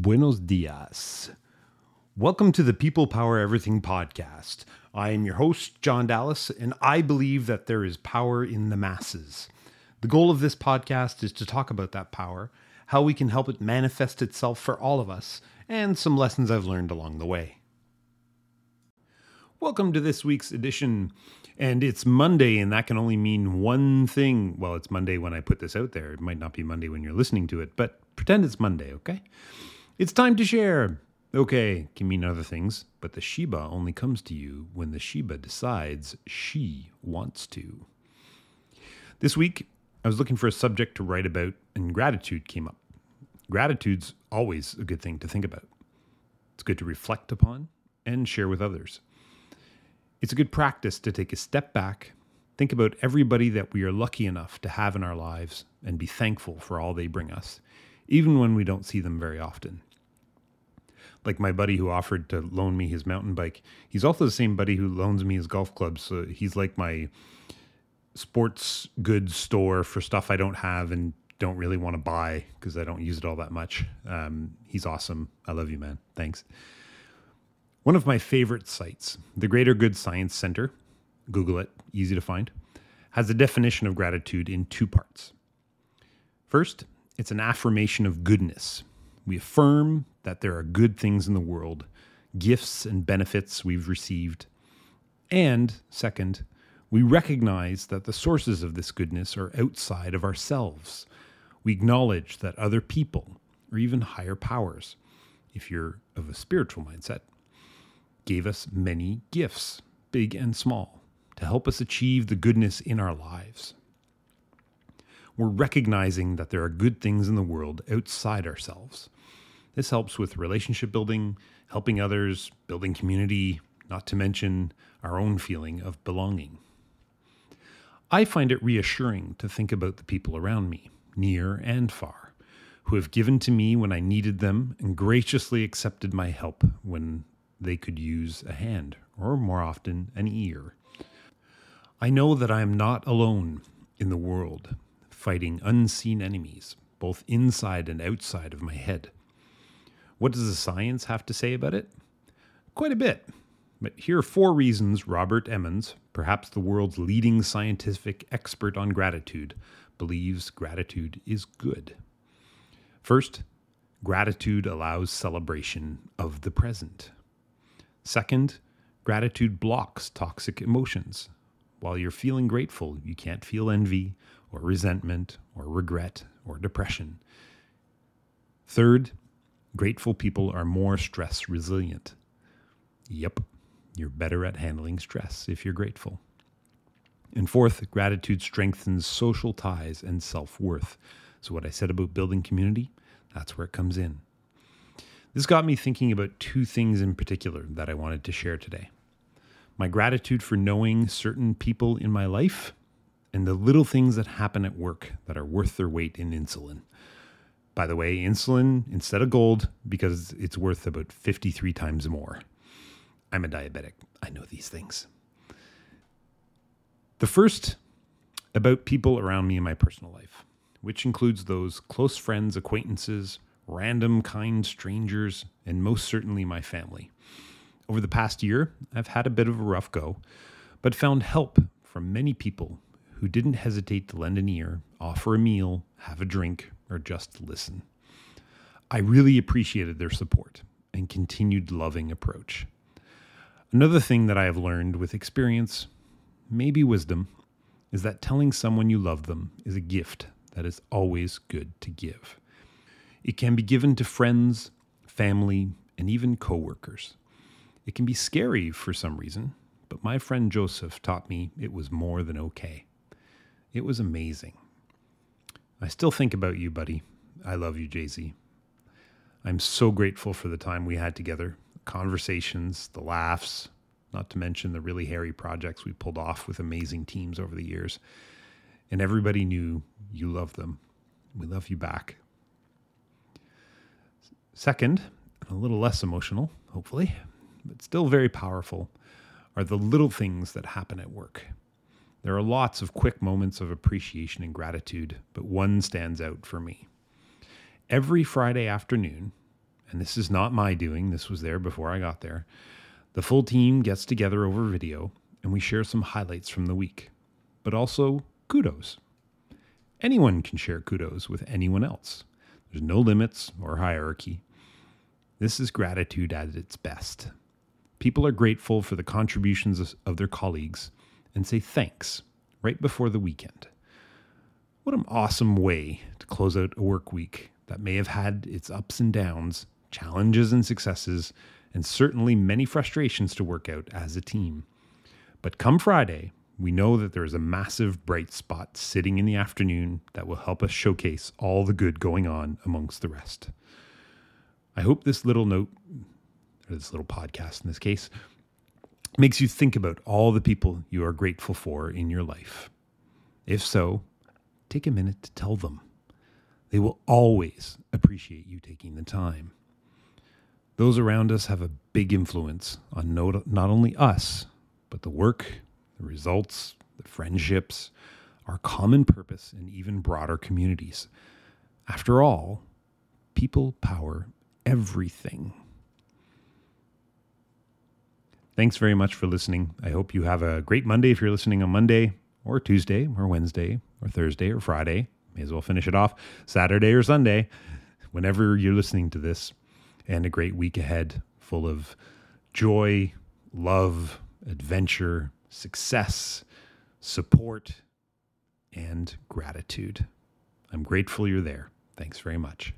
Buenos dias. Welcome to the People Power Everything podcast. I am your host, John Dallas, and I believe that there is power in the masses. The goal of this podcast is to talk about that power, how we can help it manifest itself for all of us, and some lessons I've learned along the way. Welcome to this week's edition. And it's Monday, and that can only mean one thing. Well, it's Monday when I put this out there. It might not be Monday when you're listening to it, but pretend it's Monday, okay? It's time to share. Okay, can mean other things, but the Sheba only comes to you when the Sheba decides she wants to. This week, I was looking for a subject to write about, and gratitude came up. Gratitude's always a good thing to think about. It's good to reflect upon and share with others. It's a good practice to take a step back, think about everybody that we are lucky enough to have in our lives, and be thankful for all they bring us, even when we don't see them very often. Like my buddy who offered to loan me his mountain bike, he's also the same buddy who loans me his golf clubs. So he's like my sports goods store for stuff I don't have and don't really want to buy because I don't use it all that much. Um, he's awesome. I love you, man. Thanks. One of my favorite sites, the Greater Good Science Center, Google it, easy to find, has a definition of gratitude in two parts. First, it's an affirmation of goodness. We affirm that there are good things in the world, gifts and benefits we've received. And second, we recognize that the sources of this goodness are outside of ourselves. We acknowledge that other people, or even higher powers, if you're of a spiritual mindset, gave us many gifts, big and small, to help us achieve the goodness in our lives. We're recognizing that there are good things in the world outside ourselves. This helps with relationship building, helping others, building community, not to mention our own feeling of belonging. I find it reassuring to think about the people around me, near and far, who have given to me when I needed them and graciously accepted my help when they could use a hand, or more often, an ear. I know that I am not alone in the world, fighting unseen enemies, both inside and outside of my head. What does the science have to say about it? Quite a bit. But here are four reasons Robert Emmons, perhaps the world's leading scientific expert on gratitude, believes gratitude is good. First, gratitude allows celebration of the present. Second, gratitude blocks toxic emotions. While you're feeling grateful, you can't feel envy or resentment or regret or depression. Third, grateful people are more stress resilient. Yep, you're better at handling stress if you're grateful. And fourth, gratitude strengthens social ties and self worth. So, what I said about building community, that's where it comes in. This got me thinking about two things in particular that I wanted to share today my gratitude for knowing certain people in my life, and the little things that happen at work that are worth their weight in insulin. By the way, insulin instead of gold because it's worth about 53 times more. I'm a diabetic. I know these things. The first about people around me in my personal life, which includes those close friends, acquaintances, random kind strangers, and most certainly my family. Over the past year, I've had a bit of a rough go, but found help from many people who didn't hesitate to lend an ear, offer a meal, have a drink, or just listen. I really appreciated their support and continued loving approach. Another thing that I have learned with experience, maybe wisdom, is that telling someone you love them is a gift that is always good to give. It can be given to friends, family, and even coworkers. It can be scary for some reason, but my friend Joseph taught me it was more than okay. It was amazing. I still think about you, buddy. I love you, Jay Z. I'm so grateful for the time we had together, the conversations, the laughs, not to mention the really hairy projects we pulled off with amazing teams over the years. And everybody knew you loved them. We love you back. Second, a little less emotional, hopefully, but still very powerful, are the little things that happen at work. There are lots of quick moments of appreciation and gratitude, but one stands out for me. Every Friday afternoon, and this is not my doing, this was there before I got there. The full team gets together over video and we share some highlights from the week, but also kudos. Anyone can share kudos with anyone else. There's no limits or hierarchy. This is gratitude at its best. People are grateful for the contributions of their colleagues and say thanks right before the weekend. What an awesome way to close out a work week that may have had its ups and downs, challenges and successes, and certainly many frustrations to work out as a team. But come Friday, we know that there is a massive bright spot sitting in the afternoon that will help us showcase all the good going on amongst the rest. I hope this little note, or this little podcast in this case, makes you think about all the people you are grateful for in your life. If so, take a minute to tell them. They will always appreciate you taking the time. Those around us have a big influence on not only us, but the work, the results, the friendships, our common purpose, and even broader communities. After all, people power everything. Thanks very much for listening. I hope you have a great Monday if you're listening on Monday or Tuesday or Wednesday or Thursday or Friday. May as well finish it off Saturday or Sunday, whenever you're listening to this. And a great week ahead full of joy, love, adventure, success, support, and gratitude. I'm grateful you're there. Thanks very much.